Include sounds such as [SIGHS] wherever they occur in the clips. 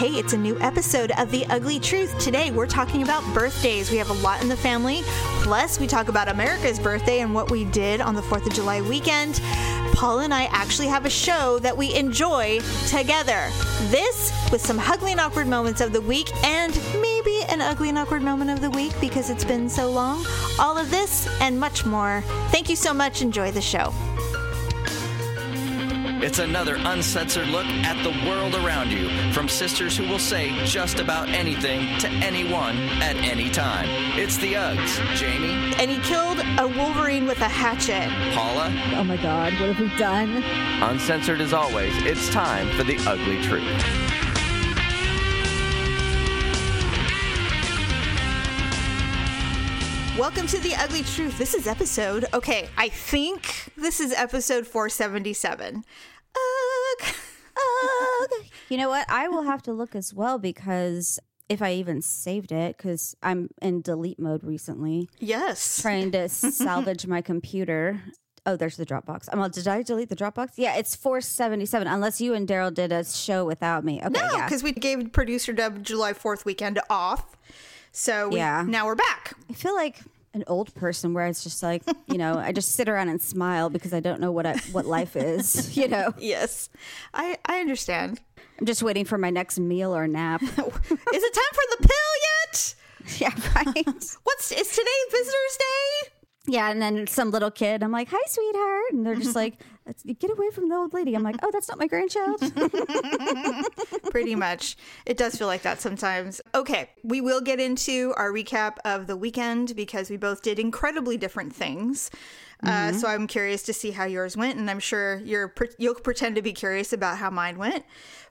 Hey, it's a new episode of The Ugly Truth. Today we're talking about birthdays. We have a lot in the family. Plus, we talk about America's birthday and what we did on the 4th of July weekend. Paul and I actually have a show that we enjoy together. This with some ugly and awkward moments of the week and maybe an ugly and awkward moment of the week because it's been so long. All of this and much more. Thank you so much. Enjoy the show. It's another uncensored look at the world around you from sisters who will say just about anything to anyone at any time. It's the Uggs. Jamie, And he killed a Wolverine with a hatchet. Paula, Oh my god, what have we done? uncensored as always, it's time for the ugly truth. Welcome to The Ugly Truth. This is episode, okay, I think this is episode 477. Ugh. Ugh. You know what? I will have to look as well because if I even saved it, because I'm in delete mode recently, Yes. trying to salvage my computer. Oh, there's the Dropbox. I'm like, did I delete the Dropbox? Yeah, it's 477. Unless you and Daryl did a show without me. Okay, No, yeah. because we gave producer Dub July 4th weekend off. So we, Yeah. now we're back. I feel like an old person where it's just like, you know, I just sit around and smile because I don't know what I, what life is. [LAUGHS] You know, Yes. I, I understand. I'm just waiting for my next meal or nap. [LAUGHS] Is it time for the pill yet? [LAUGHS] yeah, right. What's is today Visitors Day? Yeah, and then some little kid, I'm like, "Hi, sweetheart," and they're just [LAUGHS] like, "Get away from the old lady." I'm like, "Oh, that's not my grandchild." [LAUGHS] Pretty much. It does feel like that sometimes. Okay, we will get into our recap of the weekend because we both did incredibly different things. Uh, so I'm curious to see how yours went, and I'm sure you're you'll pretend to be curious about how mine went.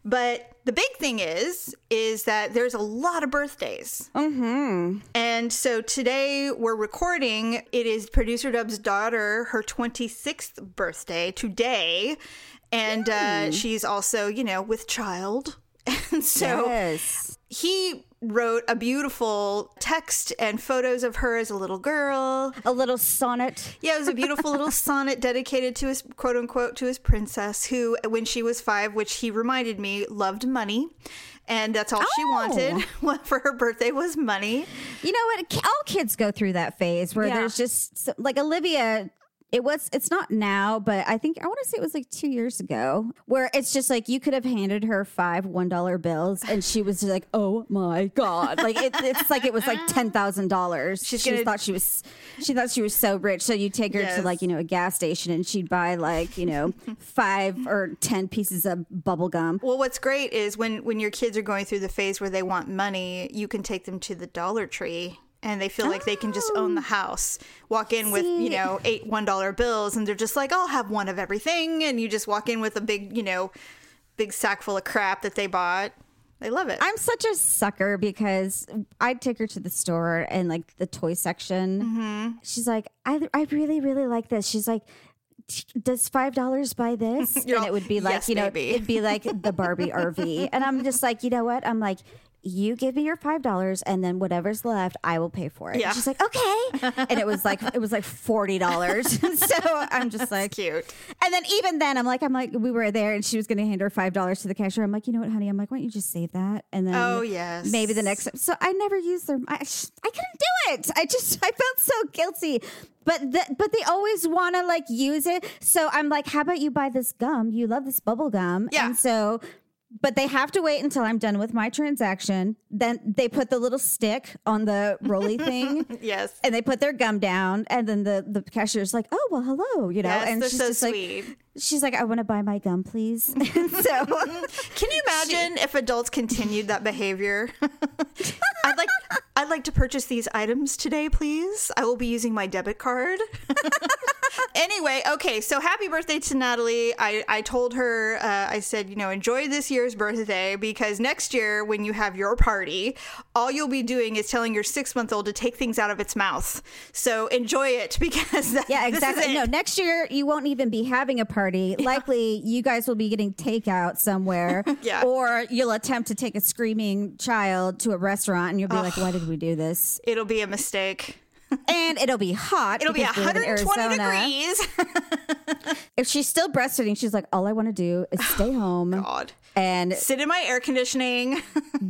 But the big thing is, is that there's a lot of birthdays, mm-hmm. and so today we're recording. It is producer Dub's daughter, her 26th birthday today, and uh, she's also, you know, with child, [LAUGHS] and so yes. he wrote a beautiful text and photos of her as a little girl. A little sonnet. Yeah, it was a beautiful little [LAUGHS] sonnet dedicated to his quote unquote to his princess, who, when she was five, which he reminded me, loved money. And that's all she Oh. wanted [LAUGHS] for her birthday was money. You know what? All kids go through that phase where Yeah. there's just like Olivia. It was. It's not now, but I think I want to say it was like two years ago, where it's just like you could have handed her five one dollar bills, and she was like, [LAUGHS] "Oh my god!" Like it, it's like it was like ten thousand dollars. She gonna- thought she was. She thought she was so rich. So you take her Yes. to like you know a gas station, and she'd buy like you know [LAUGHS] five or ten pieces of bubble gum. Well, what's great is when when your kids are going through the phase where they want money, you can take them to the Dollar Tree and they feel like they can just own the house. Walk in with, you know, eight $1 bills and they're just like, "I'll have one of everything." And you just walk in with a big, you know, big sack full of crap that they bought. They love it. I'm such a sucker because I'd take her to the store and like the toy section. Mm-hmm. She's like, I, I really, really like this. She's like, does five dollars buy this? [LAUGHS] And it would be like, "Yes, you know, baby." it'd be like the Barbie RV. And I'm just like, you know what? I'm like, you give me your five dollars and then whatever's left, I will pay for it. Yeah. And she's like, okay. and it was like it was like forty dollars. [LAUGHS] so I'm just like cute. and then even then, I'm like, I'm like, we were there, and she was to hand her five dollars to the cashier. I'm like, you know what, honey? I'm like, why don't you just save that? And then, Oh, yes. maybe the next. So I never used their. I, I couldn't do it. I just, I felt so guilty. But the, but they always want to like use it. So I'm like, how about you buy this gum? You love this bubble gum, Yeah. And so. But they have to wait until I'm done with my transaction. Then they put the little stick on the rolly [LAUGHS] thing Yes. and they put their gum down and then the the cashier's like oh well hello you know Yes, and they're she's so just like sweet. She's like i want to buy my gum please [LAUGHS] so [LAUGHS] Can you imagine if adults continued that behavior? [LAUGHS] I'd like I'd like to purchase these items today, please. I will be using my debit card. anyway, okay, so happy birthday to Natalie. I, I told her, uh, I said, you know, enjoy this year's birthday because next year when you have your party, all you'll be doing is telling your six month old to take things out of its mouth. So enjoy it because that, yeah exactly no next year you won't even be having a party likely you guys will be getting takeout somewhere [LAUGHS] Yeah. or you'll attempt to take a screaming child to a restaurant and you'll be like why did we do this It'll be a mistake. [LAUGHS] and it'll be hot It'll be because we 120 degrees. [LAUGHS] if she's still breastfeeding, she's like, all I want to do is stay [SIGHS] home God. and Sit in my air conditioning.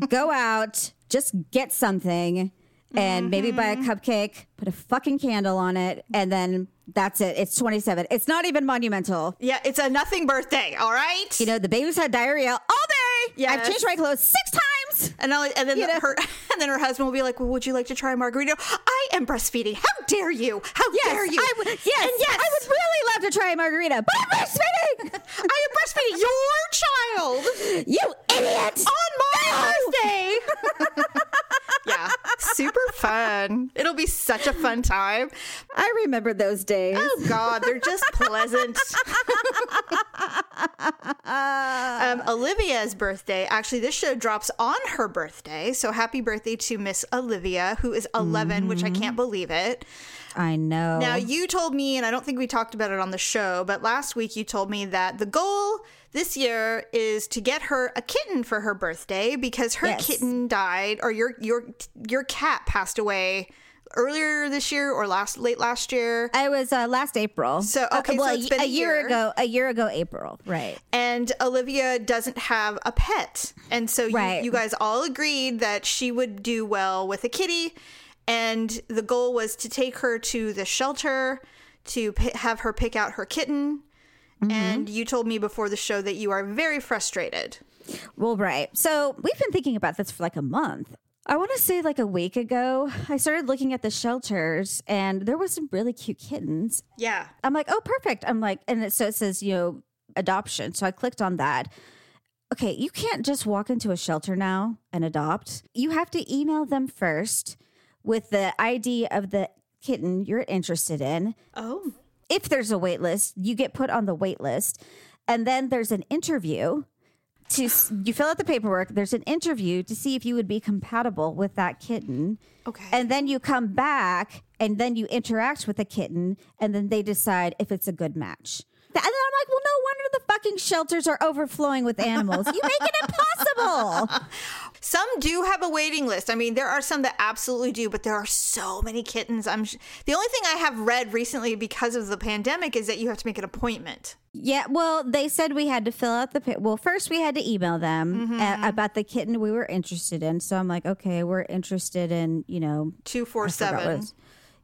go out, just get something, and maybe buy a Mm-hmm. cupcake, put a fucking candle on it, and then that's it. It's 27. It's not even monumental. yeah, it's a nothing birthday, all right? You know, the baby's had diarrhea all day. Yes. I've changed my clothes six times. and, not, and then You know. her [LAUGHS] and then her husband will be like, "Well, would you like to try a margarita?" I am breastfeeding. How dare you? How dare you? I would, yes, And yes, I would really love to try a margarita, but I'm breastfeeding. [LAUGHS] I am breastfeeding your child you idiot. on my birthday. [LAUGHS] yeah, super fun. It'll be such a fun time. I remember those days. Oh God, they're just pleasant. [LAUGHS] um, Olivia's birthday. Actually, this show drops on her birthday. So happy birthday to Miss Olivia, who is 11, which I can't believe it. I know. Now, you told me, and I don't think we talked about it on the show, but last week you told me that the goal this year is to get her a kitten for her birthday because her Yes. kitten died, or your your your cat passed away earlier this year or last late last year. I was uh, last April. So, okay, so well, it's been a a year year. ago. A year ago, April. Right. and Olivia doesn't have a pet. And so you, you guys all agreed that she would do well with a kitty. And the goal was to take her to the shelter to p- have her pick out her kitten. Mm-hmm. And you told me before the show that you are very frustrated. Well, right. So we've been thinking about this for like a month. I want to say like a week ago, I started looking at the shelters and there was some really cute kittens. Yeah. I'm like, oh, perfect. I'm like, and it, so it says, you know, adoption. So I clicked on that. Okay, you can't just walk into a shelter now and adopt. You have to email them first with the ID of the kitten you're interested in. Oh. If there's a wait list, you get put on the wait list. And then there's an interview to you fill out the paperwork. There's an interview to see if you would be compatible with that kitten. Okay. And then you come back and then you interact with the kitten and then they decide if it's a good match. And then I'm like, well, no wonder the fucking shelters are overflowing with animals. You make it impossible. [LAUGHS] Some do have a waiting list. I mean, there are some that absolutely do, but there are so many kittens. I'm sh- the only thing I have read recently because of the pandemic is that you have to make an appointment. Yeah, well, they said we had to fill out the. Well, first we had to email them mm-hmm, a- mm-hmm. about the kitten we were interested in. So I'm like, okay, we're interested in, you know, Two four I forgot what it seven.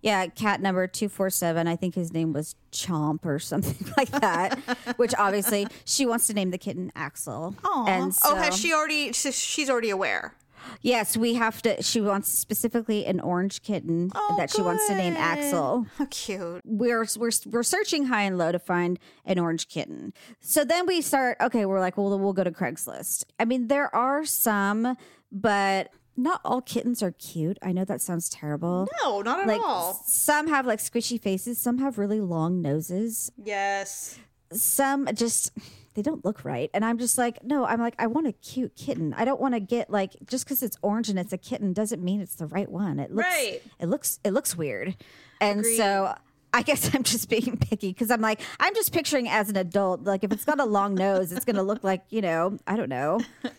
Yeah, cat number 247. I think his name was Chomp or something [LAUGHS] like that, which obviously she wants to name the kitten Axel. And oh, so, oh, has she already? She's already aware. Yes, we have to. She wants specifically an orange kitten oh, that she wants to name. Axel. How cute. we're we're we're searching high and low to find an orange kitten. So then we start. Okay, we're like, well, we'll go to Craigslist. I mean, there are some, but not all kittens are cute. I know that sounds terrible. No, not at Like all. some have like squishy faces, some have really long noses, Yes. some just they don't look right. And I'm just like, no, I'm like, I want a cute kitten. I don't want to get like just because it's orange and it's a kitten doesn't mean it's the right one. It looks Right. it looks it looks weird. And Agreed. so I guess [LAUGHS] I'm just being picky because I'm like, I'm just picturing as an adult, like if it's got a long nose, it's gonna look like, you know, I don't know. [LAUGHS]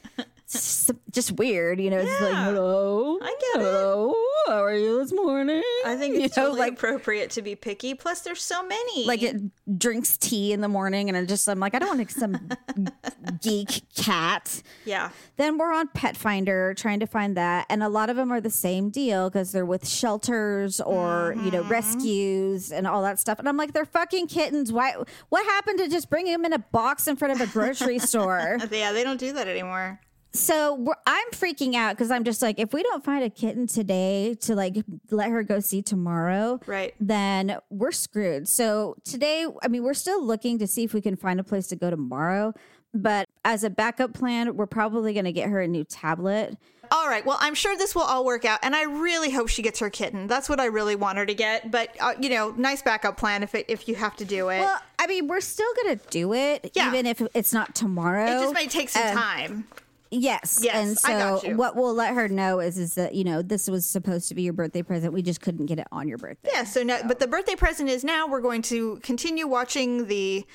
It's just, weird, you know. It's like, hello, I get it. hello, how are you this morning? I think [LAUGHS] You it's know, totally like appropriate to be picky. Plus, there's so many. like it drinks tea in the morning and I just I'm like I don't want some [LAUGHS] geek cat. yeah. Then we're on Pet Finder trying to find that and a lot of them are the same deal because they're with shelters or you know mm-hmm. rescues and all that stuff and I'm like they're fucking kittens. Why what happened to just bringing them in a box in front of a grocery [LAUGHS] store? Yeah, they don't do that anymore. So I'm freaking out because I'm just like, if we don't find a kitten today to like let her go see tomorrow, Right. then we're screwed. So today, I mean, we're still looking to see if we can find a place to go tomorrow. But as a backup plan, we're probably going to get her a new tablet. All right. Well, I'm sure this will all work out, and I really hope she gets her kitten. That's what I really want her to get. But uh, you know, nice backup plan if it if you have to do it. Well, I mean, we're still going to do it, Yeah. even if it's not tomorrow. it just may take some uh, time. Yes. Yes, And so I got you. what we'll let her know is is that, you know, this was supposed to be your birthday present. We just couldn't get it on your birthday. Yeah. So now, but the birthday present is now. We're going to continue watching the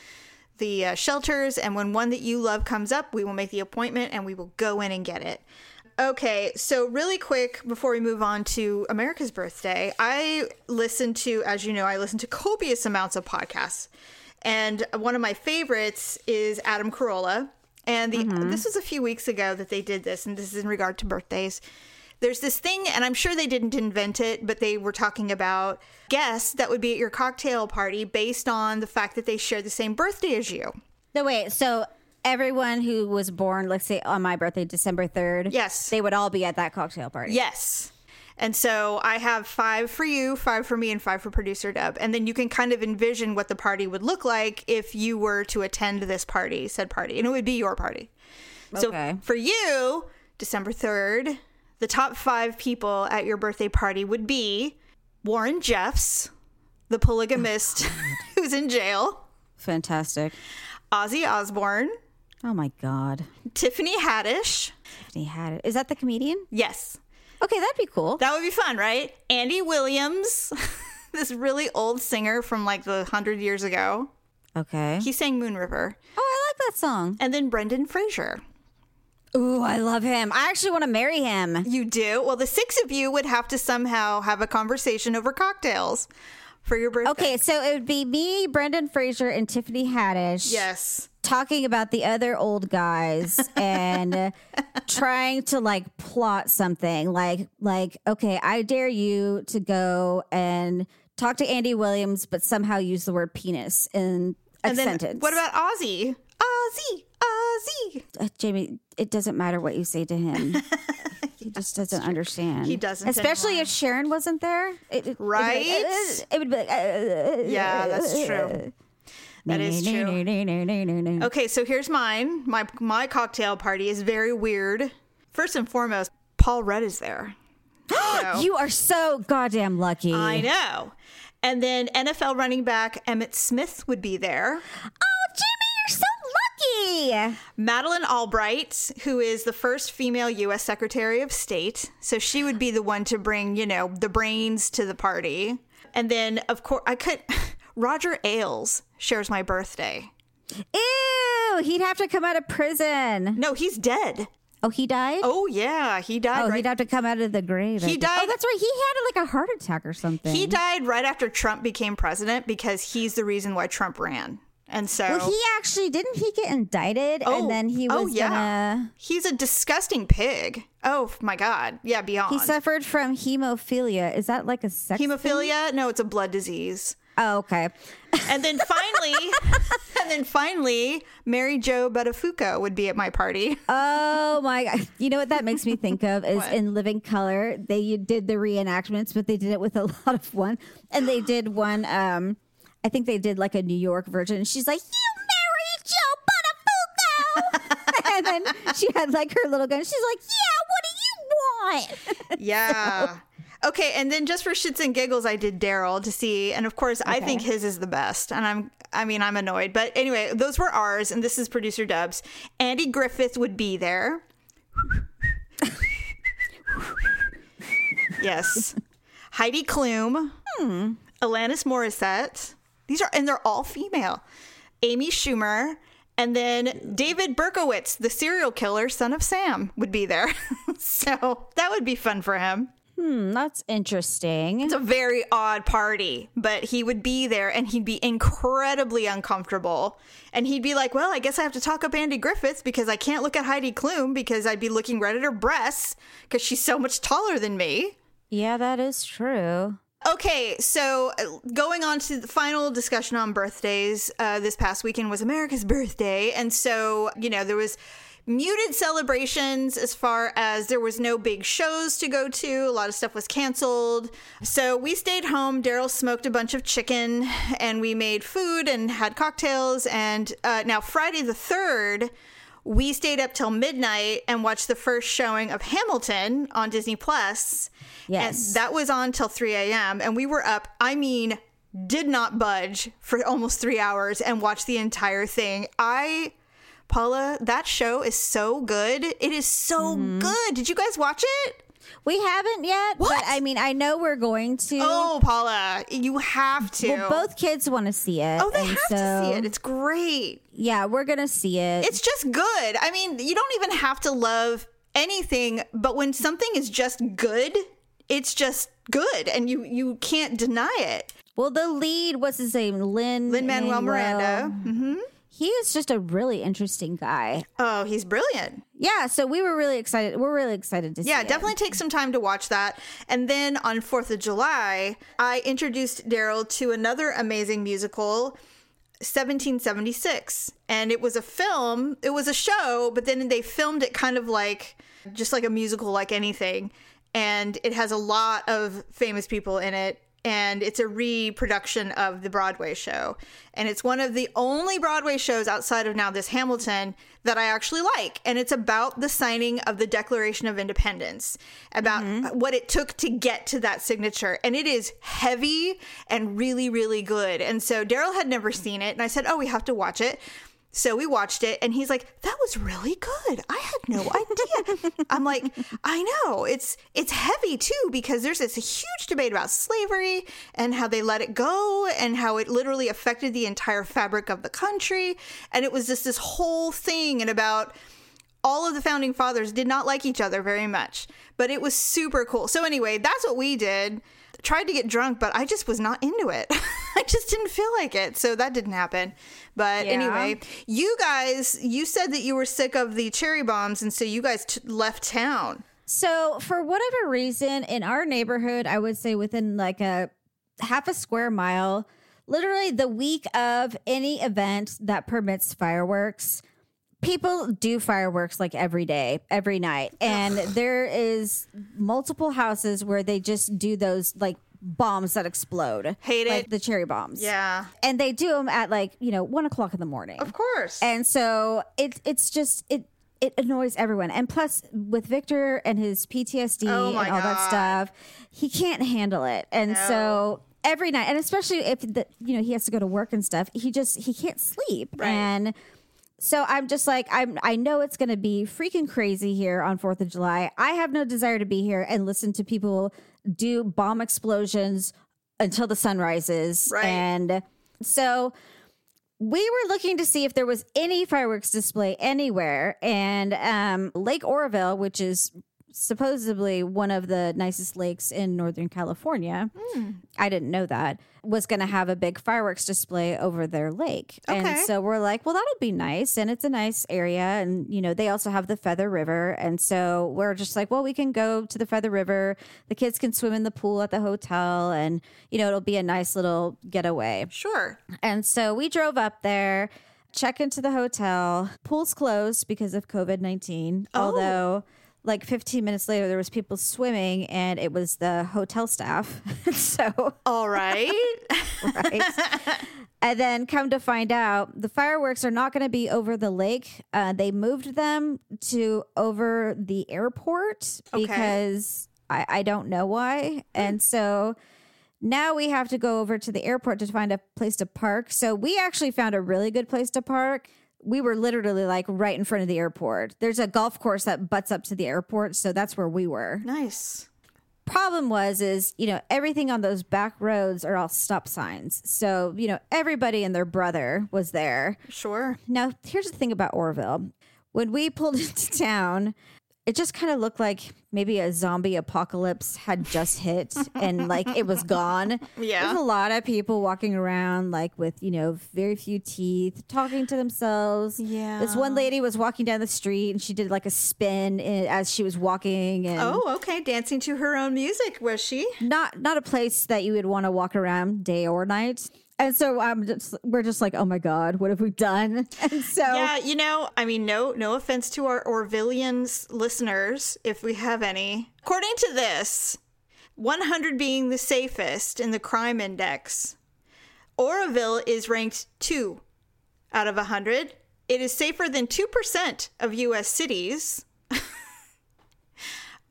the uh, shelters, and when one that you love comes up, we will make the appointment and we will go in and get it. Okay, so really quick before we move on to America's birthday, I listen to, as you know, I listen to copious amounts of podcasts. And one of my favorites is Adam Carolla. And the mm-hmm. this was a few weeks ago that they did this, and this is in regard to birthdays. There's this thing, and I'm sure they didn't invent it, but they were talking about guests that would be at your cocktail party based on the fact that they share the same birthday as you. No, wait. So everyone who was born, let's say on my birthday, December 3rd, Yes. they would all be at that cocktail party. Yes. And so I have five for you, five for me, and five for producer Deb. And then you can kind of envision what the party would look like if you were to attend this party, said party, and it would be your party. Okay. So for you, December 3rd, the top five people at your birthday party would be Warren Jeffs, the polygamist oh, [LAUGHS] who's in jail, Fantastic. Ozzy Osbourne, Oh my God. Tiffany Haddish. Tiffany had it. Is that the comedian? Yes, Okay, that'd be cool. That would be fun, right? Andy Williams, [LAUGHS] this really old singer from like the hundred years ago. okay. He sang Moon River. oh, I like that song. And then Brendan Fraser. Ooh, I love him. I actually want to marry him. You do? Well, the six of you would have to somehow have a conversation over cocktails for your birthday. Okay, so it would be me, Brendan Fraser, and Tiffany Haddish. Yes. talking about the other old guys [LAUGHS] and trying to like plot something like like okay i dare you to go and talk to andy williams but somehow use the word penis in a And then sentence what about Ozzy? Ozzy, Ozzy. uh, jamie it doesn't matter what you say to him [LAUGHS] he just doesn't understand He doesn't especially anymore. if sharon wasn't there it, it- Right? it would be like, uh, Yeah, that's true. That is true. Okay, so here's mine. My my cocktail party is very weird. First and foremost, Paul Rudd is there. [GASPS] So- you are so goddamn lucky I know. And then NFL running back Emmitt Smith would be there. Oh, Jimmy, you're so lucky. Madeleine Albright, who is the first female U.S. Secretary of State. So she would be the one to bring, you know, the brains to the party. And then, of course, I could. [LAUGHS] Roger Ailes shares my birthday. Ew, he'd have to come out of prison. No, he's dead. Oh, he died? Oh, yeah. He died Oh, right he'd have to come out of the grave. He died- Oh, that's right. He had like a heart attack or something. He died right after Trump became president because he's the reason why Trump ran. And so Well, he actually didn't he get indicted Oh, and then he was oh, yeah. gonna. he's a disgusting pig. Oh my god. Yeah, beyond. He suffered from hemophilia. Is that like a sex? thing? Hemophilia? No, it's a blood disease. Oh, okay. And then finally, [LAUGHS] and then finally, Mary Jo Buttafuoco would be at my party. Oh my god! You know what that makes me think of is What? in Living Color. They did the reenactments, but they did it with a [LAUGHS] lot of one, and they did one. Um, I think they did like a New York version. And she's like, "You married Joe Buttafuoco," [LAUGHS] and then she had like her little gun. She's like, "Yeah, what do you want?" [LAUGHS] Yeah. Okay, and then just for shits and giggles, I did Daryl to see, and of course, I think his is the best. And I'm, I mean, I'm annoyed, but anyway, those were ours, and this is producer Dubs. Andy Griffith would be there. yes. Heidi Klum. Hmm. Alanis Morissette. These are, and they're all female. Amy Schumer. And then David Berkowitz, the serial killer, son of Sam, would be there. [LAUGHS] so that would be fun for him. Hmm, that's interesting. It's a very odd party, but he would be there and he'd be incredibly uncomfortable. And he'd be like, Well, I guess I have to talk up Andy Griffiths because I can't look at Heidi Klum because I'd be looking right at her breasts because she's so much taller than me. Yeah, that is true. Okay, so uh, going on to the final discussion on birthdays, uh, this past weekend was America's birthday. And so, you know, there was muted celebrations as far as there was no big shows to go to. A lot of stuff was canceled. So we stayed home. Daryl smoked a bunch of chicken and we made food and had cocktails. And uh, now, Friday the 3rd, we stayed up till midnight and watched the first showing of Hamilton on Disney Plus. Yes. And that was on till 3 a.m. And we were up, I mean, did not budge for almost three hours and watched the entire thing. I, Paula, that show is so good. It is so Mm-hmm. good. Did you guys watch it? We haven't yet, What? but I mean, I know we're going to. Oh, Paula, you have to. well, both kids want to see it. Oh, they have so, to see it. It's great. Yeah, we're gonna see it. It's just good. I mean, you don't even have to love anything, but when something is just good, it's just good and you you can't deny it. Well, the lead what's his name? Lynn Lin Manuel Miranda. hmm He is just a really interesting guy. Oh, he's brilliant. Yeah, so we were really excited. We're really excited to see. Yeah, it. definitely take some time to watch that. And then on 4th of July, I introduced Daryl to another amazing musical, 1776. And it was a film, it was a show, but then they filmed it kind of like just like a musical, like anything. And it has a lot of famous people in it. And it's a reproduction of the Broadway show. And it's one of the only Broadway shows outside of now this Hamilton that I actually like. And it's about the signing of the Declaration of Independence, about mm-hmm. what it took to get to that signature. And it is heavy and really, really good. And so Daryl had never seen it. And I said, Oh, we have to watch it. So we watched it and he's like, that was really good. I had no idea. I'm like, I know. It's it's heavy too because there's this huge debate about slavery and how they let it go and how it literally affected the entire fabric of the country. And it was just this whole thing and about all of the founding fathers did not like each other very much, but it was super cool. So anyway, that's what we did. Tried to get drunk, but I just was not into it. [LAUGHS] I just didn't feel like it. So that didn't happen. But Yeah. anyway, you guys, you said that you were sick of the cherry bombs, and so you guys t- left town. So, for whatever reason, in our neighborhood, I would say within like a half a square mile, literally the week of any event that permits fireworks, people do fireworks like every day, every night. And there is multiple houses where they just do those like bombs that explode. Hate like it. the cherry bombs. Yeah, And they do them at like, you know, one o'clock in the morning. of course. And so it it's just it it annoys everyone. And plus with Victor and his PTSD Oh and all that stuff, he can't handle it. And so every night and especially if the, you know he has to go to work and stuff, he just he can't sleep. Right. And so I'm just like I'm I know it's going to be freaking crazy here on 4th of July. I have no desire to be here and listen to people do bomb explosions until the sun rises. Right. And so we were looking to see if there was any fireworks display anywhere and um, lake oroville which is supposedly one of the nicest lakes in northern california hmm. i didn't know that was going to have a big fireworks display over their lake and so we're like well that'll be nice and it's a nice area and you know they also have the feather river and so we're just like well we can go to the feather river the kids can swim in the pool at the hotel and you know it'll be a nice little getaway sure. and so we drove up there, check into the hotel. Pool's closed because of COVID 19. Oh. Although, like 15 minutes later, there was people swimming and it was the hotel staff. [LAUGHS] so, All right. [LAUGHS] right. and then come to find out, the fireworks are not going to be over the lake. Uh, they moved them to over the airport Okay. because I, I don't know why. And so now we have to go over to the airport to find a place to park. So we actually found a really good place to park. We were literally like right in front of the airport. There's a golf course that butts up to the airport, so that's where we were nice. problem was is you know everything on those back roads are all stop signs so you know everybody and their brother was there Sure. now here's the thing about orville when we pulled [LAUGHS] into town it just kind of looked like maybe a zombie apocalypse had just hit and like it was gone [LAUGHS] Yeah. there's a lot of people walking around like with you know very few teeth talking to themselves Yeah. this one lady was walking down the street and she did like a spin in, as she was walking and Oh, okay. Dancing to her own music, was she? not not a place that you would want to walk around day or night. And so I'm just we're just like, oh my god, what have we done? [LAUGHS] And so Yeah, you know, I mean, no, no offense to our Orvillians listeners, if we have any. According to this, 100 being the safest in the crime index, Oroville is ranked two out of 100. It is safer than 2% of U.S. cities. [LAUGHS]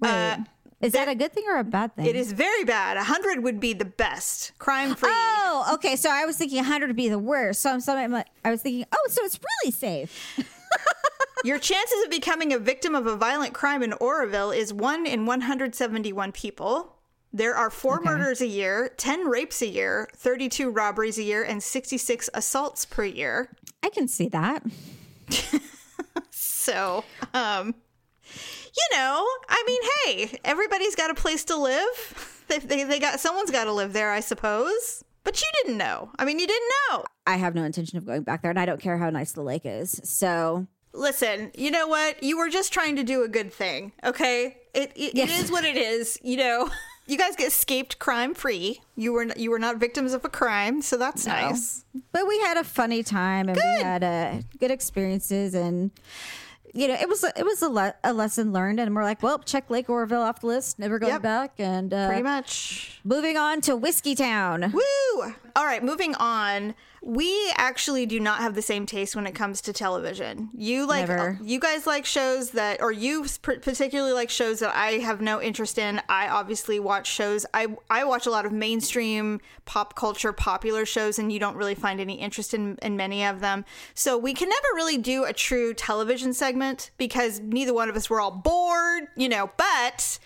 Uh, wait, is that a good thing or a bad thing? It is very bad. 100 would be the best. Crime free. Oh, okay. So I was thinking 100 would be the worst. So I'm, so I'm like, I was thinking, oh, so it's really safe. [LAUGHS] Your chances of becoming a victim of a violent crime in Oroville is 1 in 171 people. There are four murders a year, 10 rapes a year, 32 robberies a year, and 66 assaults per year. I can see that. [LAUGHS] So, um, you know, I mean, hey, everybody's got a place to live. They, they, they got someone's got to live there, I suppose. But you didn't know. I mean, you didn't know. I have no intention of going back there, and I don't care how nice the lake is. So Listen, you know what? You were just trying to do a good thing, okay? It it, Yes. it is what it is. You know, [LAUGHS] you guys get escaped crime free. You were you were not victims of a crime, so that's nice. But we had a funny time and we had uh, good experiences and you know it was a, it was a, le- a lesson learned and we're like well check Lake Orville off the list never going Yep. back and uh, Pretty much. moving on to Whiskey Town. Woo! All right, moving on. We actually do not have the same taste when it comes to television. You like Never. you guys like shows that or you particularly like shows that I have no interest in. I obviously watch shows. I I watch a lot of mainstream pop culture popular shows and you don't really find any interest in in many of them. So we can never really do a true television segment because neither one of us were all bored, you know, but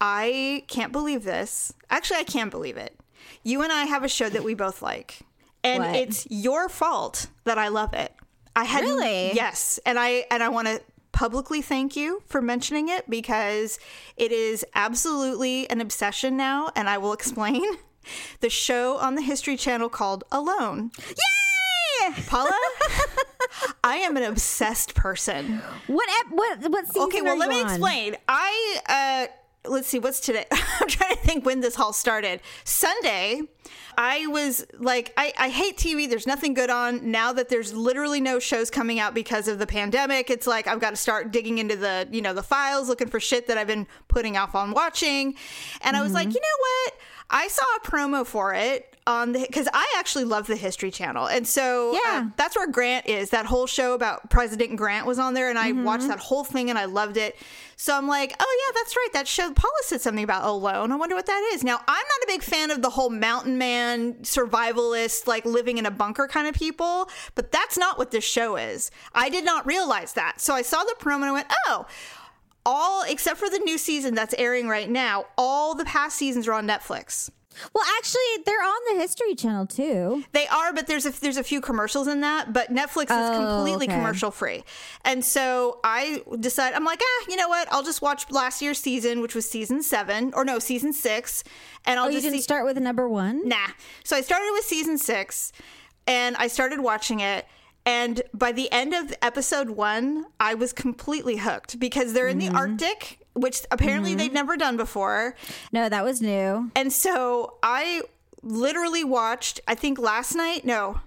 I can't believe this. Actually, I can't believe it. You and I have a show that we both like. And What? it's your fault that I love it. I had Really? Yes. And I and I want to publicly thank you for mentioning it because it is absolutely an obsession now and I will explain. [LAUGHS] The show on the History Channel called Alone. Yay! Paula, [LAUGHS] I am an obsessed person. What what what Okay, well, let me on? explain. I uh let's see what's today. [LAUGHS] I'm trying to think when this all started. Sunday, I was like I I hate TV. There's nothing good on now that there's literally no shows coming out because of the pandemic. It's like I've got to start digging into the, you know, the files looking for shit that I've been putting off on watching. And I was like, mm-hmm. "You know what? I saw a promo for it on the because I actually love the History Channel, and so uh, Yeah. that's where Grant is. That whole show about President Grant was on there, and I Mm-hmm. watched that whole thing and I loved it. So I'm like, oh yeah, that's right. That show Paula said something about Alone. I wonder what that is. Now I'm not a big fan of the whole mountain man survivalist, like living in a bunker kind of people, but that's not what this show is. I did not realize that. So I saw the promo and I went, oh. All except for the new season that's airing right now, all the past seasons are on Netflix. Well, actually, they're on the History Channel too. They are, but there's a there's a few commercials in that. But Netflix is Oh, completely okay. commercial free, and so I decided I'm like, ah, you know what? I'll just watch last year's season, which was season seven, or no, season six, and I'll Oh, you just didn't see. start with number one. Nah. So I started with season six and I started watching it. And by the end of episode one, I was completely hooked because they're in Mm-hmm. the Arctic, which apparently they'd mm-hmm. never done before. No, that was new. And so I literally watched, I think last night, no,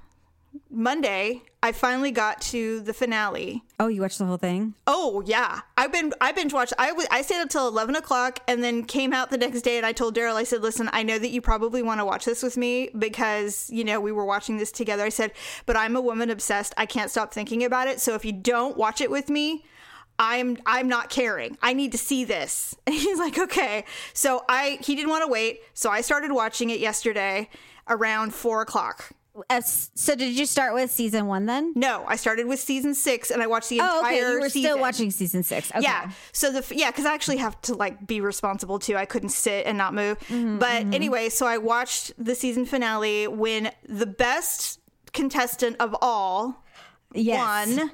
Monday, I finally got to the finale. Oh, you watched the whole thing? Oh yeah, I've been I binge watched. I was I stayed up till eleven o'clock and then came out the next day and I told Daryl I said, listen, I know that you probably want to watch this with me because you know we were watching this together. I said, but I'm a woman obsessed. I can't stop thinking about it. So if you don't watch it with me. I'm I'm not caring. I need to see this. [LAUGHS] And he's like, okay. So I he didn't want to wait. So I started watching it yesterday around four o'clock. Uh, so did you start with season one then? No, I started with season six and I watched the Oh, entire okay. You were season. still watching season six. Okay. Yeah. So the yeah, because I actually have to like be responsible too. I couldn't sit and not move. Mm-hmm, but anyway, so I watched the season finale when the best contestant of all Yes. won.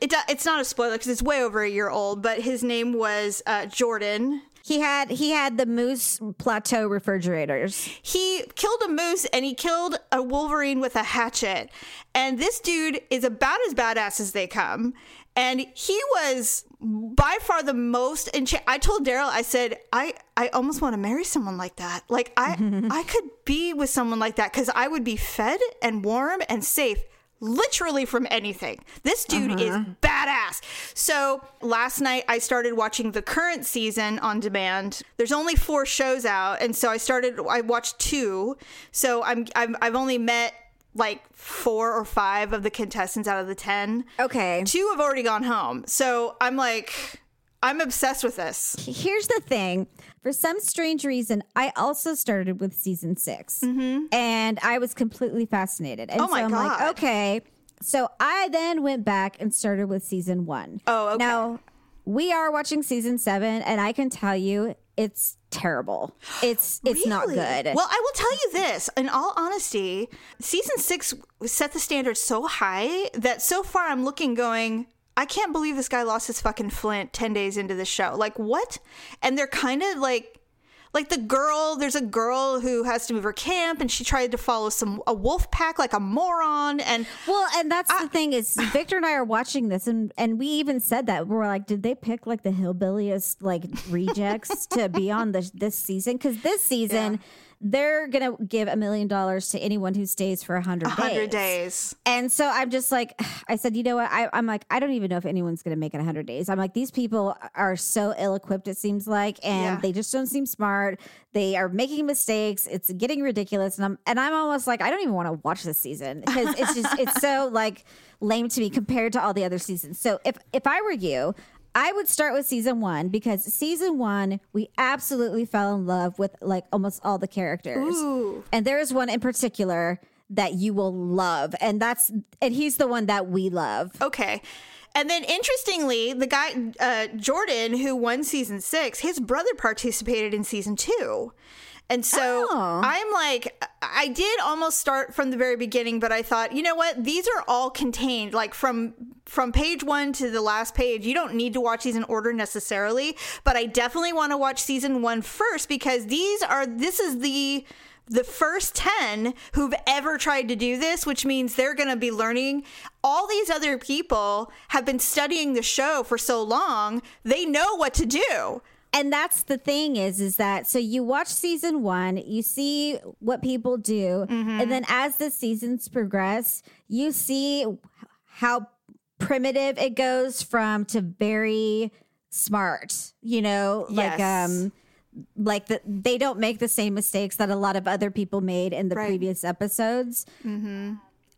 It, it's not a spoiler because it's way over a year old, but his name was uh, Jordan. He had he had the Moose Plateau refrigerators. He killed a moose and he killed a wolverine with a hatchet. And this dude is about as badass as they come. And he was by far the most encha- I told Daryl, I said, I, I almost want to marry someone like that. Like I [LAUGHS] I could be with someone like that because I would be fed and warm and safe literally from anything. This dude is uh-huh. badass. So last night I started watching the current season on demand. There's only four shows out, and so I started. I watched two. So I'm, I'm I've only met like four or five of the contestants out of the ten. Okay. Two have already gone home. So I'm like, I'm obsessed with this. Here's the thing. For some strange reason, I also started with season 6 and I was completely fascinated. And Mm-hmm. Oh my so I'm God. like, okay. So I then went back and started with season one. Oh, okay. Now we are watching season seven, and I can tell you it's terrible. It's it's not good. Well, I will tell you this. In all honesty, season six set the standard so high that so far I'm looking going. I can't believe this guy lost his fucking flint ten days into the show. Like what? And they're kind of like, like the girl there's a girl who has to move her camp and she tried to follow some a wolf pack like a moron and Well, and that's the thing is Victor and I are watching this and and we even said that we're like, did they pick like the hillbilliest like rejects to be on this this season? Because this season they're gonna give a million dollars to anyone who stays for a hundred 100 days. days And so I'm just like, [SIGHS] I said, you know what? I, I'm like, I don't even know if anyone's going to make it 100 days. I'm like, these people are so ill equipped, it seems like, and Yeah. they just don't seem smart. They are making mistakes. It's getting ridiculous. And I'm, and I'm almost like, I don't even want to watch this season [LAUGHS] because it's just, it's so like lame to me compared to all the other seasons. So if, if I were you, I would start with season one because season one, we absolutely fell in love with like almost all the characters. Ooh. And there is one in particular that you will love. And that's, and he's the one that we love. Okay. And then interestingly, the guy, uh, Jordan, who won season six, his brother participated in season two. And so Oh. I'm like, I did almost start from the very beginning, but I thought, you know what? These are all contained, like from from page one to the last page. You don't need to watch these in order necessarily, but I definitely want to watch season one first because these are this is the the first 10 who've ever tried to do this, which means they're going to be learning. All these other people have been studying the show for so long, they know what to do. And that's the thing is is that so you watch season one you see what people do and then as the seasons progress you see how primitive it goes from to very smart you know like Yes. um like the, they don't make the same mistakes that a lot of other people made in the Right. previous episodes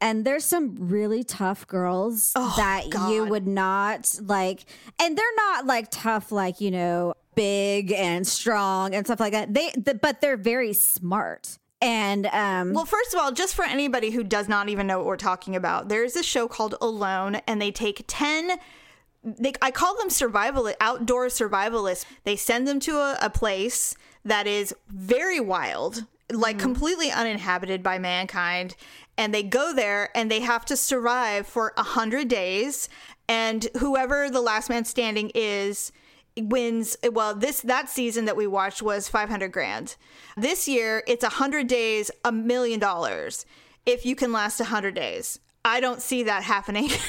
and there's some really tough girls Oh, that you would not like and they're not like tough like you know big and strong and stuff like that they th- but they're very smart and um Well, first of all, just for anybody who does not even know what we're talking about, there's a show called Alone, and they take 10. They, I call them survival outdoor survivalists. They send them to a, a place that is very wild, like completely uninhabited by mankind, and they go there and they have to survive for a hundred days. And whoever the last man standing is, wins well this that season that we watched was 500 grand. This year it's 100 days a million dollars. If you can last 100 days i don't see that happening. [LAUGHS]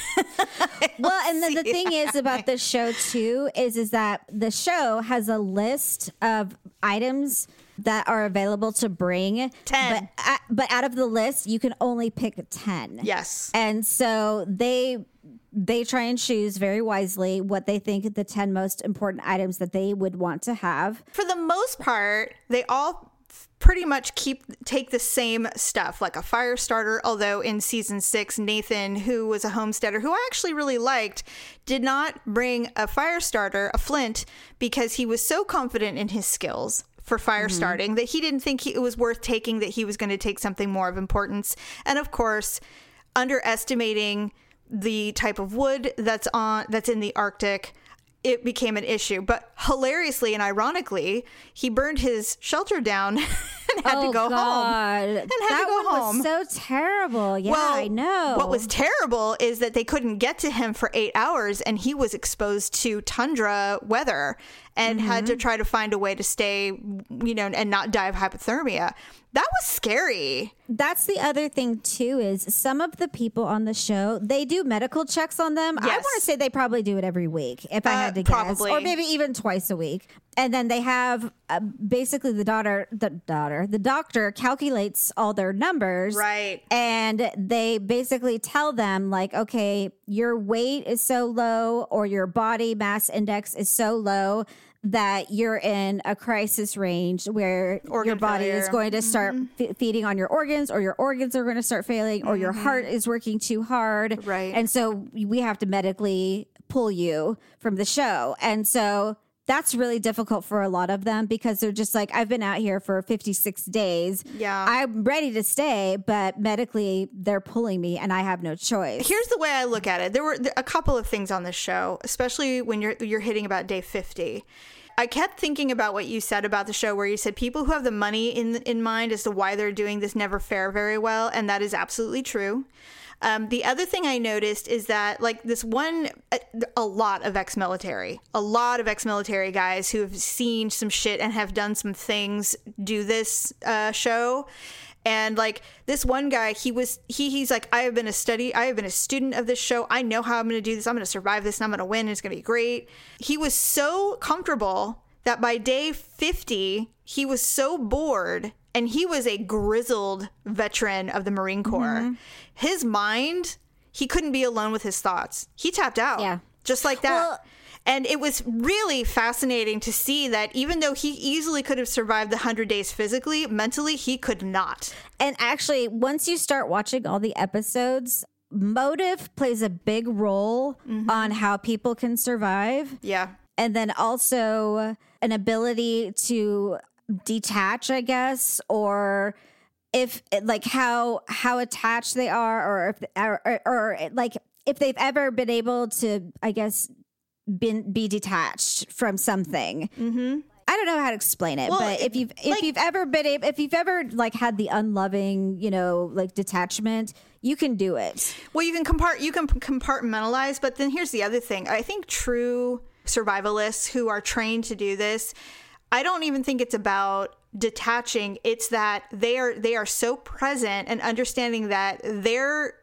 Well and then the thing is about the show too is is that the show has a list of items that are available to bring. 10. but uh, but out of the list you can only pick 10 yes. And so they they try and choose very wisely what they think the 10 most important items that they would want to have. for the most part they all pretty much keep take the same stuff like a fire starter although in season 6 Nathan who was a homesteader who I actually really liked did not bring a fire starter a flint because he was so confident in his skills for fire mm-hmm. starting that he didn't think he, it was worth taking that he was going to take something more of importance and of course underestimating the type of wood that's on that's in the Arctic it became an issue. But hilariously and ironically, he burned his shelter down and had to go home. And had to Oh, that go one home. was so terrible. Yeah, I know. What was terrible is that they couldn't get to him for eight hours and he was exposed to tundra weather and had Mm-hmm. to try to find a way to stay, you know, and not die of hypothermia. That was scary. That's the other thing too is some of the people on the show, they do medical checks on them. I want to say they probably do it every week if I Uh, had to guess probably. or maybe even twice a week. And then they have uh, basically the daughter the daughter, the doctor calculates all their numbers. Right. And they basically tell them like, okay, your weight is so low or your body mass index is so low that you're in a crisis range where your Organ body is going to start f- feeding on your organs or your organs are going to start failing or your heart is working too hard Right. and so we have to medically pull you from the show and so that's really difficult for a lot of them because they're just like i've been out here for 56 days Yeah. i'm ready to stay but medically they're pulling me and i have no choice Here's the way I look at it. There were a couple of things on this show, especially when you're you're hitting about day 50. I kept thinking about what you said about the show, where you said people who have the money in in mind as to why they're doing this never fare very well, and that is absolutely true. Um, the other thing I noticed is that, like, this one, a, a lot of ex military, a lot of ex military guys who have seen some shit and have done some things do this uh, show. And like this one guy, he was he he's like, I have been a study, I have been a student of this show. I know how I'm going to do this. I'm going to survive this, and I'm going to win. It's going to be great. He was so comfortable that by day 50, he was so bored and he was a grizzled veteran of the Marine Corps. Mm-hmm. His mind, he couldn't be alone with his thoughts. He tapped out. Yeah. Just like that. Well- and it was really fascinating to see that even though he easily could have survived the 100 days physically, mentally, he could not. And actually, once you start watching all the episodes, motive plays a big role on how people can survive. Yeah. And then also an ability to detach, I guess, or if like how how attached they are or if or, or, or like if they've ever been able to I guess been be detached from something. Mm-hmm. I don't know how to explain it, Well, but if you've if like- you've ever been able, if you've ever like had the unloving, you know, like detachment, you can do it. Well, you can compart you can compartmentalize, but then here's the other thing. I think true survivalists who are trained to do this, I don't even think it's about detaching. It's that they are they are so present and understanding that they're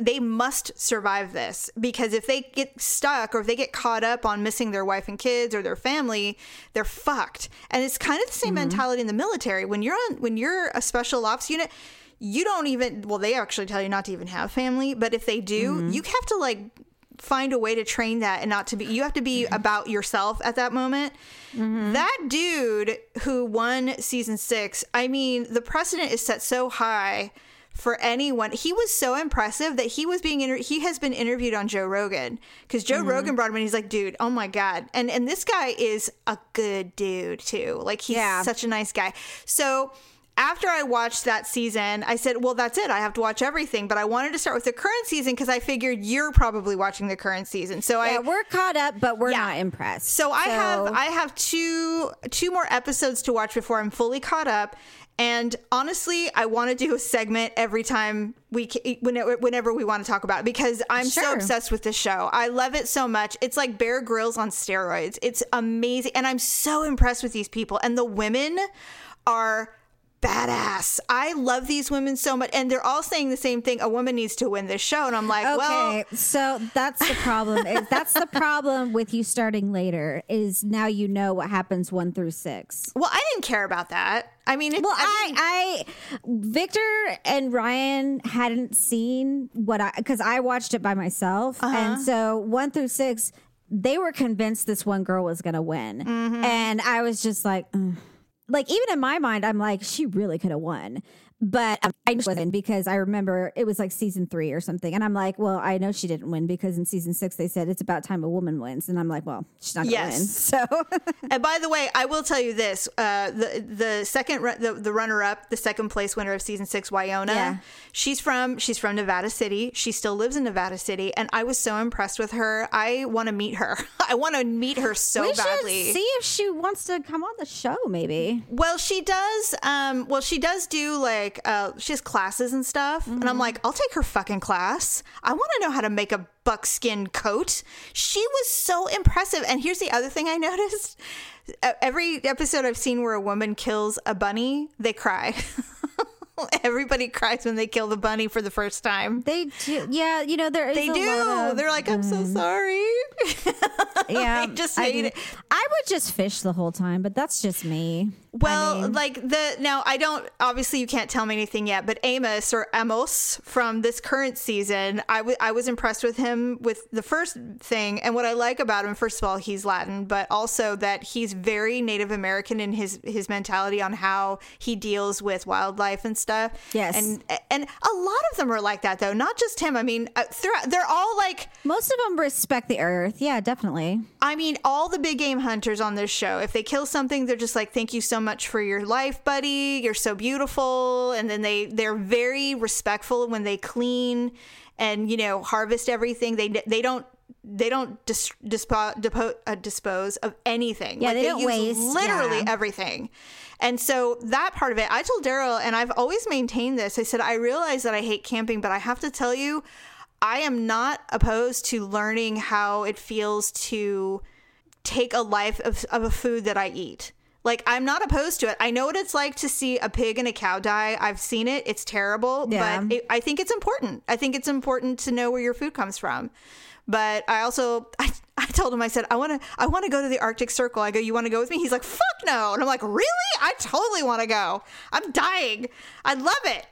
they must survive this because if they get stuck or if they get caught up on missing their wife and kids or their family, they're fucked. And it's kind of the same mm-hmm. mentality in the military. When you're on when you're a special ops unit, you don't even well they actually tell you not to even have family, but if they do, mm-hmm. you have to like find a way to train that and not to be you have to be mm-hmm. about yourself at that moment. Mm-hmm. That dude who won season 6, I mean, the precedent is set so high for anyone. He was so impressive that he was being inter- he has been interviewed on Joe Rogan because Joe mm-hmm. Rogan brought him in. He's like, dude, oh my god, and and this guy is a good dude too. Like he's Yeah. such a nice guy. So. After I watched that season, I said, "Well, that's it. I have to watch everything." But I wanted to start with the current season because I figured you're probably watching the current season. So I we're caught up, but we're Yeah. not impressed. so I have I have two two more episodes to watch before I'm fully caught up. And honestly, I want to do a segment every time we whenever, whenever we want to talk about it because I'm so obsessed with this show. I love it so much. It's like Bear Grylls on steroids. It's amazing, and I'm so impressed with these people. And the women are badass. I love these women so much, and they're all saying the same thing. A woman needs to win this show, and I'm like, well, Okay, so that's the problem. is [LAUGHS] that's the problem with you starting later. Is now you know what happens one through six. well, I didn't care about that. I mean, Well, I mean- I, I, Victor and Ryan hadn't seen what I because I watched it by myself, Uh-huh. and so one through six, they were convinced this one girl was going to win, Mm-hmm. and I was just like, "Ugh." Like even in my mind, I'm like, she really could have won. But um, I just wasn't because I remember it was like season three or something. And I'm like, well, I know she didn't win because in season six they said it's about time a woman wins. And I'm like, well, she's not going to Yes. win. So [LAUGHS] And by the way, I will tell you this: uh, the the second the, the runner up, the second place winner of season six, Woniya. Yeah. She's from she's from Nevada City. She still lives in Nevada City, and I was so impressed with her. I want to meet her. [LAUGHS] I want to meet her so we badly. should see if she wants to come on the show, maybe. Well, she does. Um, well, she does do like uh, she has classes and stuff, and Mm-hmm. I'm like, I'll take her fucking class. I want to know how to make a buckskin coat. She was so impressive. And here's the other thing I [LAUGHS] noticed: every episode I've seen where a woman kills a bunny, they cry. [LAUGHS] [LAUGHS] Everybody cries when they kill the bunny for the first time. They do, yeah, you know there is They do. of- They're like, I'm so mm. sorry. [LAUGHS] yeah, I just I hate do. it. I would just fish the whole time, but that's just me. Well, I mean, like the now I don't obviously you can't tell me anything yet, but Amos or Amos from this current season, I I was impressed with him with the first thing, and what I like about him, first of all, he's Latin, but also that he's very Native American in his his mentality on how he deals with wildlife and stuff. Yes. and and a lot of them are like that though, not just him. I mean, uh, throughout, they're all like most of them respect the earth. Yeah, definitely. I mean, all the big game hunters on this show, if they kill something, they're just like, "Thank you so much for your life, buddy. You're so beautiful." And then they they're very respectful when they clean and you know harvest everything. They they don't they don't dis- dispo- depo- uh, dispose of anything. Yeah, they don't use waste, literally yeah. everything. And so that part of it, I told Daryl, and I've always maintained this. I said I realize that I hate camping, but I have to tell you, I am not opposed to learning how it feels to take a life of, of a food that I eat. Like I'm not opposed to it. I know what it's like to see a pig and a cow die. I've seen it. It's terrible, Yeah. but it, I think it's important. I think it's important to know where your food comes from. But I also I, I told him I said I want to I want to go to the Arctic Circle. I go, "You want to go with me?" He's like, "Fuck no." And I'm like, "Really? I totally want to go. I'm dying. I love it."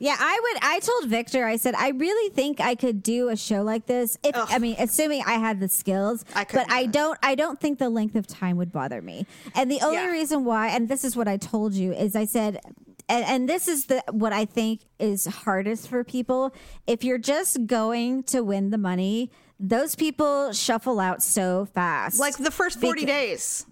Yeah, I would. I told Victor, I said, I really think I could do a show like this. If I mean, assuming I had the skills, I couldn't but I don't. I don't think the length of time would bother me. And the only Yeah. reason why, and this is what I told you, is I said, and, and this is the what I think is hardest for people. If you're just going to win the money, those people shuffle out so fast. Like the first 40 Beca- days.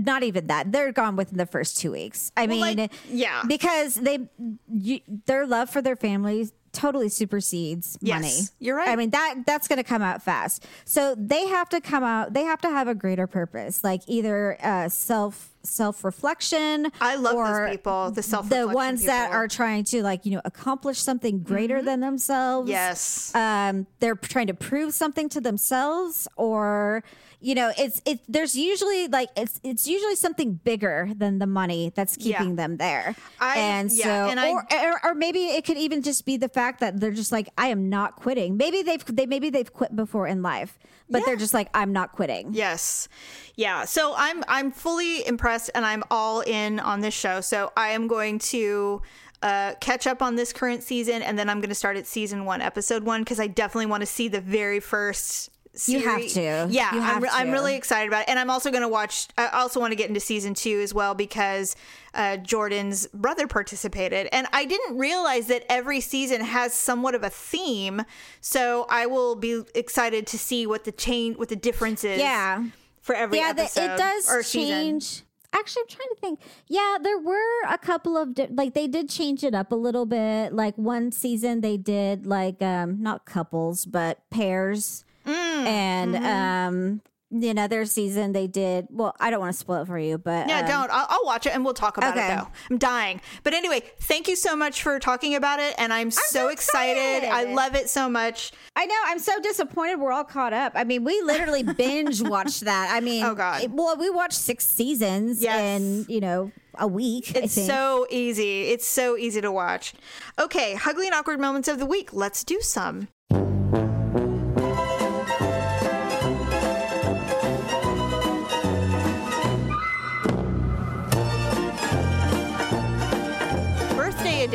Not even that they're gone within the first two weeks i Well, mean like, yeah. because they you, their love for their families totally supersedes Yes, money you're right. i mean that that's going to come out fast so they have to come out they have to have a greater purpose like either uh, self self-reflection I love or those people, the the self-reflection ones that people. Mm-hmm. are trying to like you know accomplish something greater than themselves Yes. um, they're trying to prove something to themselves or you know it's it there's usually like it's it's usually something bigger than the money that's keeping Yeah. them there I- and yeah, so and I- or, or or maybe it could even just be the fact that they're just like i am not quitting maybe they've they maybe they've quit before in life but they're just like i'm not quitting Yes. Yeah. So I'm I'm fully impressed and I'm all in on this show. So I am going to uh, catch up on this current season and then I'm going to start at season one, episode one, because I definitely want to see the very first. You have to. Yeah, You I'm, have re- I'm really excited about it, and I'm also going to watch. I also want to get into season two as well because uh, Jordan's brother participated, and I didn't realize that every season has somewhat of a theme. So I will be excited to see what the change, what the difference is yeah for every yeah, episode it does or season. change. Actually, I'm trying to think. Yeah, there were a couple of di- like they did change it up a little bit. Like one season they did like um not couples but pairs, Mm, and mm-hmm. um the another season they did. Well, I don't want to spoil it for you, but Yeah, um, don't. I'll, I'll watch it and we'll talk about Okay. it though. I'm dying. But anyway, thank you so much for talking about it, and I'm, so, so excited. excited. I love it so much. I know. I'm so disappointed. We're all caught up. I mean, we literally [LAUGHS] binge watched that. I mean, Oh, God. it- well, we watched six seasons Yes. in you know a week. I It's so easy. It's so easy to watch. Okay, ugly and awkward moments of the week. Let's do some.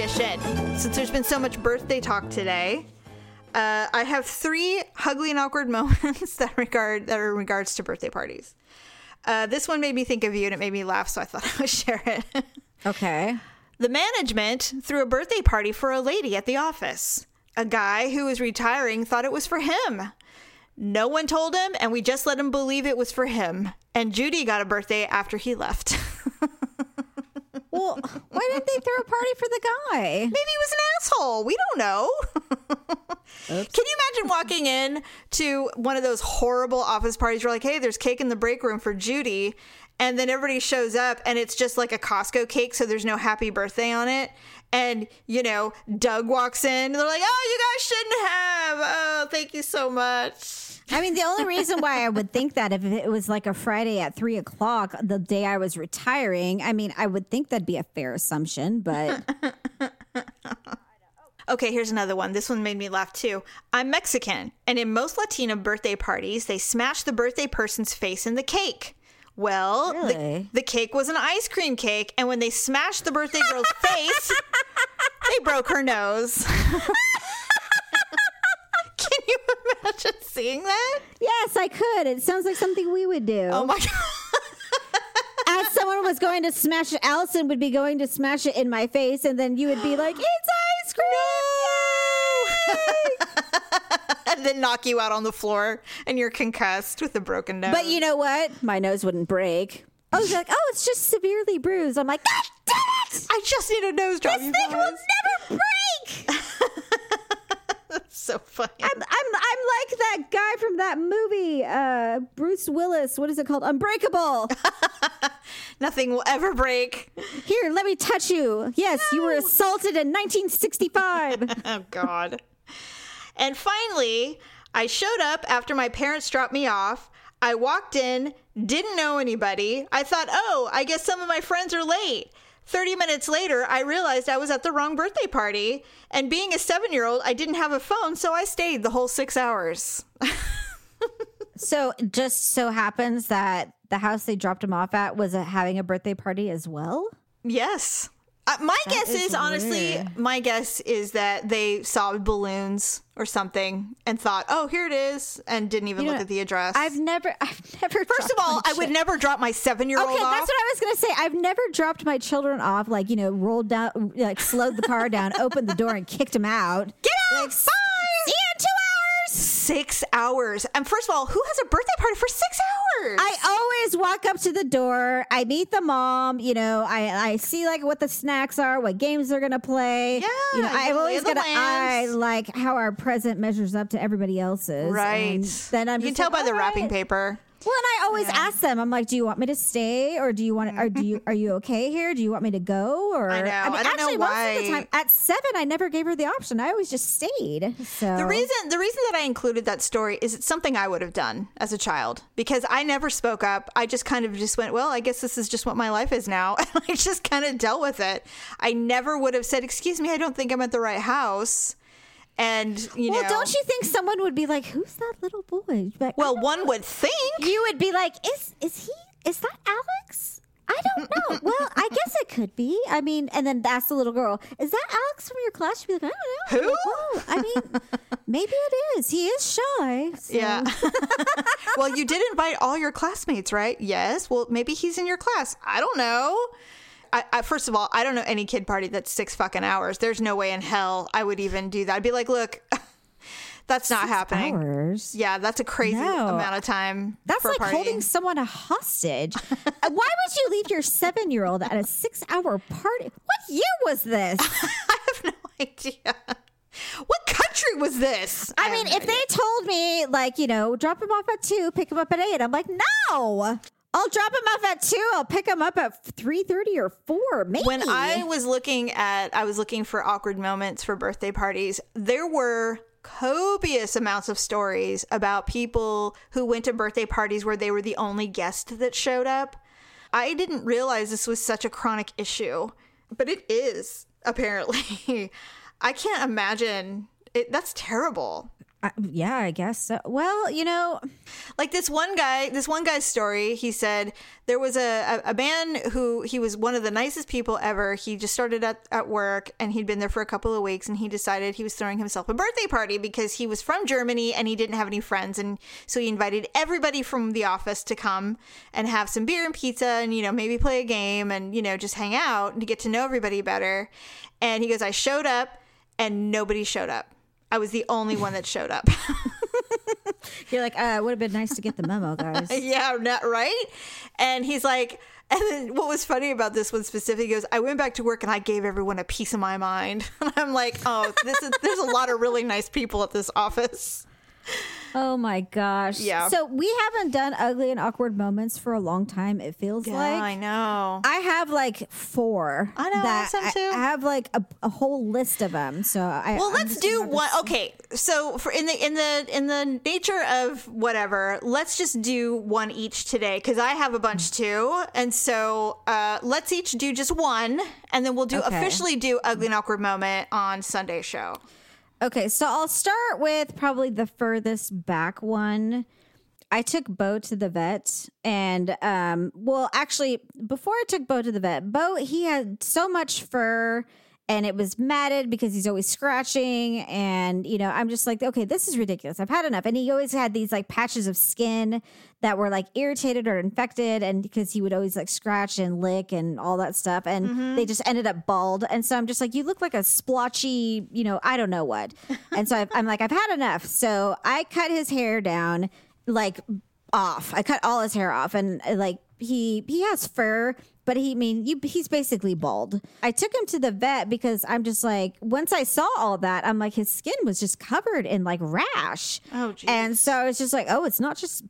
Since there's been so much birthday talk today, uh, I have three ugly and awkward [LAUGHS] moments that regard that are in regards to birthday parties. Uh, this one made me think of you and it made me laugh, so I thought [LAUGHS] I would share it. okay. The management threw a birthday party for a lady at the office. A guy who was retiring thought it was for him. No one told him, and we just let him believe it was for him. And Judy got a birthday after he left. [LAUGHS] Well, [LAUGHS] why didn't they throw a party for the guy? Maybe he was an asshole. We don't know. [LAUGHS] Can you imagine walking in to one of those horrible office parties? You're like, hey, there's cake in the break room for Judy. And then everybody shows up and it's just like a Costco cake, so there's no happy birthday on it. And, you know, Doug walks in and they're like, oh, you guys shouldn't have. Oh, thank you so much. I mean, the only reason why I would think that if it was like a Friday at three o'clock, the day I was retiring, I mean, I would think that'd be a fair assumption, but [LAUGHS] Okay, here's another one. This one made me laugh too. I'm Mexican, and in most Latino birthday parties, they smash the birthday person's face in the cake. Well, the, the cake was an ice cream cake, and when they smashed the birthday girl's face, they broke her nose. [LAUGHS] [LAUGHS] Can you imagine seeing that? yes, I could. It sounds like something we would do. Oh my god. [LAUGHS] As someone was going to smash it, Allison would be going to smash it in my face, and then you would be like, [GASPS] "It's ice cream!" [LAUGHS] and then knock you out on the floor, and you're concussed with a broken nose. But you know what? My nose wouldn't break. I was like, "Oh, it's just severely bruised." I'm like, "God damn it! I just need a nose job. This thing will never break." So funny. I'm, I'm I'm like that guy from that movie, uh, Bruce Willis. What is it called? Unbreakable. [LAUGHS] Nothing will ever break. Here, let me touch you. Yes, you were assaulted in 1965. [LAUGHS] Oh God. And finally, I showed up after my parents dropped me off. I walked in, didn't know anybody. I thought, oh, I guess some of my friends are late. 30 minutes later, I realized I was at the wrong birthday party. And being a seven year old, I didn't have a phone, so I stayed the whole six hours. [LAUGHS] so, just so happens that the house they dropped him off at was having a birthday party as well. Yes. Uh, my guess is is, honestly, my guess is that they saw balloons or something and thought, "Oh, here it is," and didn't even You look know, at the address. I've never, [LAUGHS] I've never. First of all, I would chi- never drop my seven-year-old Okay, off. that's what I was gonna say. I've never dropped my children off, like you know, rolled down, like slowed the car down, opened the door, and kicked them out. Get out! Like, Bye! Six hours. And first of all, who has a birthday party for six hours? I always walk up to the door. I meet the mom. You know, I I see like what the snacks are, what games they're gonna play. Yeah, you know, I've always got to eye like how our present measures up to everybody else's. right. And then I'm you can tell like, by the "All wrapping paper. Well, and I always ask them. I'm like, "Do you want me to stay, or do you want, or do you, are you okay here? Do you want me to go?" Or I know. I don't know actually, most of the time at seven, I never gave her the option. I always just stayed. So The reason the reason that I included that story is it's something I would have done as a child because I never spoke up. I just kind of just went, well, I guess this is just what my life is now, [LAUGHS] and I just kind of dealt with it. I never would have said, "Excuse me, I don't think I'm at the right house," and you well, know, don't you think someone would be like, "Who's that little boy?" But Well, one would think. you would be like, "Is is he? Is that Alex?" I don't know. [LAUGHS] well, I guess it could be. I mean, and then that's the little girl, "Is that Alex from your class?" She'd be like, "I don't know." Who? Well, I mean, [LAUGHS] maybe it is. He is shy. so- Yeah. [LAUGHS] well, you did invite all your classmates, right? Yes. Well, maybe he's in your class. I don't know. I, I, first of all, I don't know any kid party that's six fucking hours. There's no way in hell I would even do that. I'd be like, look, [LAUGHS] that's not happening. Hours. Yeah, that's a crazy No. amount of time. That's like partying. holding someone a hostage. Uh, Why would you leave your seven year old at a six hour party? What year was this? [LAUGHS] I have no idea. What country was this? I have mean, no if they told me, like, you know, drop him off at two, pick him up at eight, I'm like, no. I'll drop him off at two. I'll pick him up at three thirty or four. Maybe when I was looking at, I was looking for awkward moments for birthday parties. There were copious amounts of stories about people who went to birthday parties where they were the only guest that showed up. I didn't realize this was such a chronic issue, but it is [LAUGHS] apparently. I can't imagine it. That's terrible. I, yeah, I guess so. Well, you know, like this one guy this one guy's story he said there was a, a, a man who he was one of the nicest people ever. He just started at, at work and he'd been there for a couple of weeks and he decided he was throwing himself a birthday party because he was from germany and he didn't have any friends. And so he invited everybody from the office to come and have some beer and pizza and you know maybe play a game and you know just hang out to get to know everybody better. And he goes i showed up and nobody showed up i was the only one that showed up [LAUGHS] you're like, uh, it would have been nice to get the memo, guys. [LAUGHS] yeah, not right. And he's like, and then what was funny about this one specifically goes, I went back to work and I gave everyone a piece of my mind. [LAUGHS] And I'm like, oh, this is there's a lot of really nice people at this office. Oh my gosh. Yeah. So we haven't done ugly and awkward moments for a long time. It feels Yeah, like I know. I have like four. I know, I that I, too. I have like a, a whole list of them. So I Well, I'm let's do one. s- Okay, so for in the in the in the nature of whatever, let's just do one each today because I have a bunch too, and so uh, let's each do just one, and then we'll do Okay. officially do ugly and awkward moment on Sunday show. Okay, so I'll start with probably the furthest back one. I took Bo to the vet, and um, well, actually, before I took Bo to the vet, Bo he had so much fur, and it was matted because he's always scratching, and you know, I'm just like, okay, this is ridiculous. I've had enough. And he always had these like patches of skin that were like irritated or infected, and because he would always like scratch and lick and all that stuff, and mm-hmm. they just ended up bald. And so I'm just like, you look like a splotchy, you know, I don't know what. [LAUGHS] and so I've, I'm like, I've had enough. So I cut his hair down like off. I cut all his hair off and like he he has fur, but he I mean you he's basically bald. I took him to the vet because I'm just like once I saw all that, I'm like his skin was just covered in like rash. Oh, geez. And so I was just like, oh, it's not just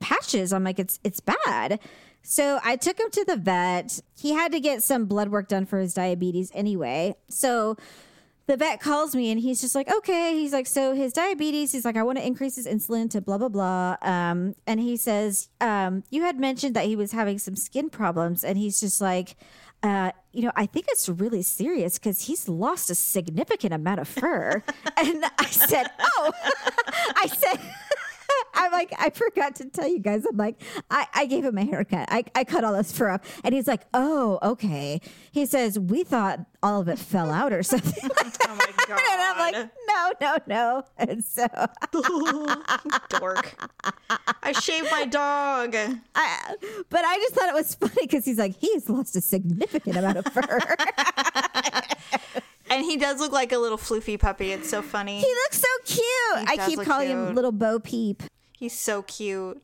patches. I'm like, it's it's bad. So I took him to the vet. He had to get some blood work done for his diabetes anyway. So the vet calls me and he's just like, okay. He's like, so his diabetes, he's like, I want to increase his insulin to blah, blah, blah. Um, and he says, um, you had mentioned that he was having some skin problems. And he's just like, uh, you know, I think it's really serious because he's lost a significant amount of fur. [LAUGHS] and I said, oh, [LAUGHS] I said, I'm like, I forgot to tell you guys. I'm like, I, I gave him a haircut. I, I cut all this fur off. And he's like, oh, okay. He says, we thought all of it fell out or something. [LAUGHS] Oh my god. [LAUGHS] and I'm like, no, no, no. And so [LAUGHS] dork. I shaved my dog. I, but I just thought it was funny because he's like, he's lost a significant amount of fur. And he does look like a little floofy puppy. It's so funny. he looks so cute. I keep calling cute. him little Bo Peep. He's so cute.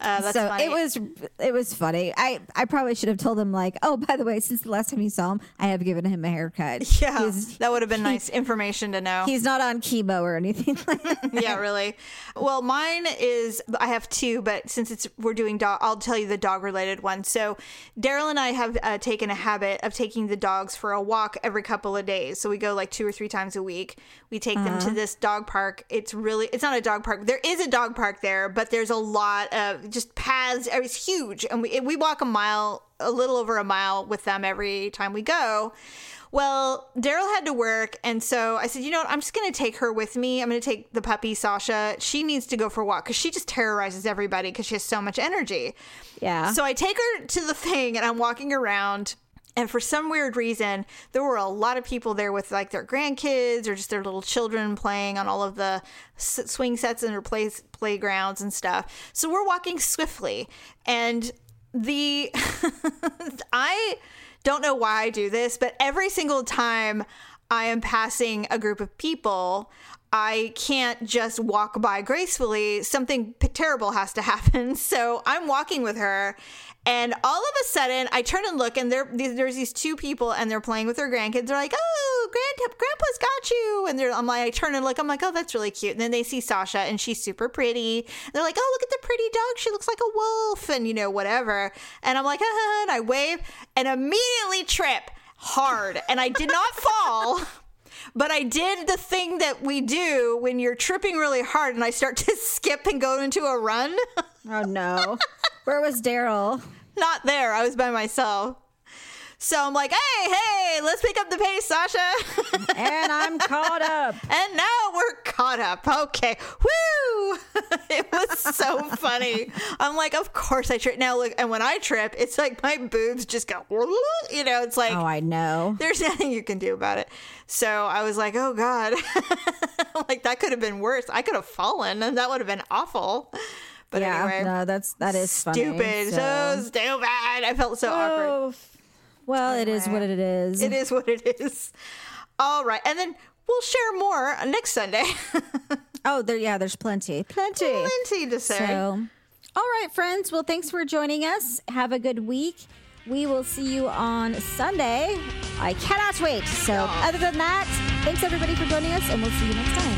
Uh, that's so funny. it was it was funny. I I probably should have told him like, oh, by the way, since the last time you saw him, I have given him a haircut. [LAUGHS] Yeah, He's- that would have been nice information to know. He's not on chemo or anything [LAUGHS] like [LAUGHS] that. yeah, really. Well, mine is I have two, but since it's we're doing dog, I'll tell you the dog related one. So, Daryl and I have uh, taken a habit of taking the dogs for a walk every couple of days. So we go like two or three times a week. We take them to this dog park. It's really it's not a dog park. There is a dog park there, but there's a lot of just paths. It's huge, and we we walk a mile, a little over a mile with them every time we go. Well, Daryl had to work, and so I said, you know what? I'm just going to take her with me. I'm going to take the puppy, Sasha. She needs to go for a walk because she just terrorizes everybody because she has so much energy. Yeah. So I take her to the thing, and I'm walking around. And for some weird reason, there were a lot of people there with like their grandkids or just their little children playing on all of the swing sets and their play- playgrounds and stuff. So we're walking swiftly, and the [LAUGHS] I don't know why I do this, but every single time I am passing a group of people, I can't just walk by gracefully. Something terrible has to [LAUGHS] happen. So I'm walking with her, and all of a sudden, I turn and look, and there, there's these two people, and they're playing with their grandkids. They're like, "Oh, grand, grandpa's got you," and they're, I'm like, I turn and look, I'm like, "Oh, that's really cute." And then they see Sasha, and she's super pretty. They're like, "Oh, look at the pretty dog. She looks like a wolf," and you know, whatever. And I'm like, "Ah," [LAUGHS] and I wave, and immediately trip hard, and I did not fall. [LAUGHS] But I did the thing that we do when you're tripping really hard and I start [LAUGHS] to skip and go into a run. oh no. Where was Daryl? Not there. I was by myself. So I'm like, hey, hey, let's pick up the pace, Sasha. [LAUGHS] And I'm caught up. and now we're caught up. Okay. Woo! [LAUGHS] it was so funny. I'm like, of course I trip. Now look, and when I trip, it's like my boobs just go, you know, it's like, Oh, I know. there's nothing you can do about it. So I was like, oh God. [LAUGHS] like that could have been worse. I could have fallen and that would have been awful. But yeah, anyway. no, that's that is funny. stupid. So. stupid. I felt so awkward. Oh, well, it is what it is. It is what it is. All right. And then we'll share more next Sunday. [LAUGHS] Oh, there. Yeah, there's plenty, plenty. Plenty to say. So, all right, friends. Well, thanks for joining us. Have a good week. We will see you on Sunday. I cannot wait. So, other than that, thanks everybody for joining us, and we'll see you next time.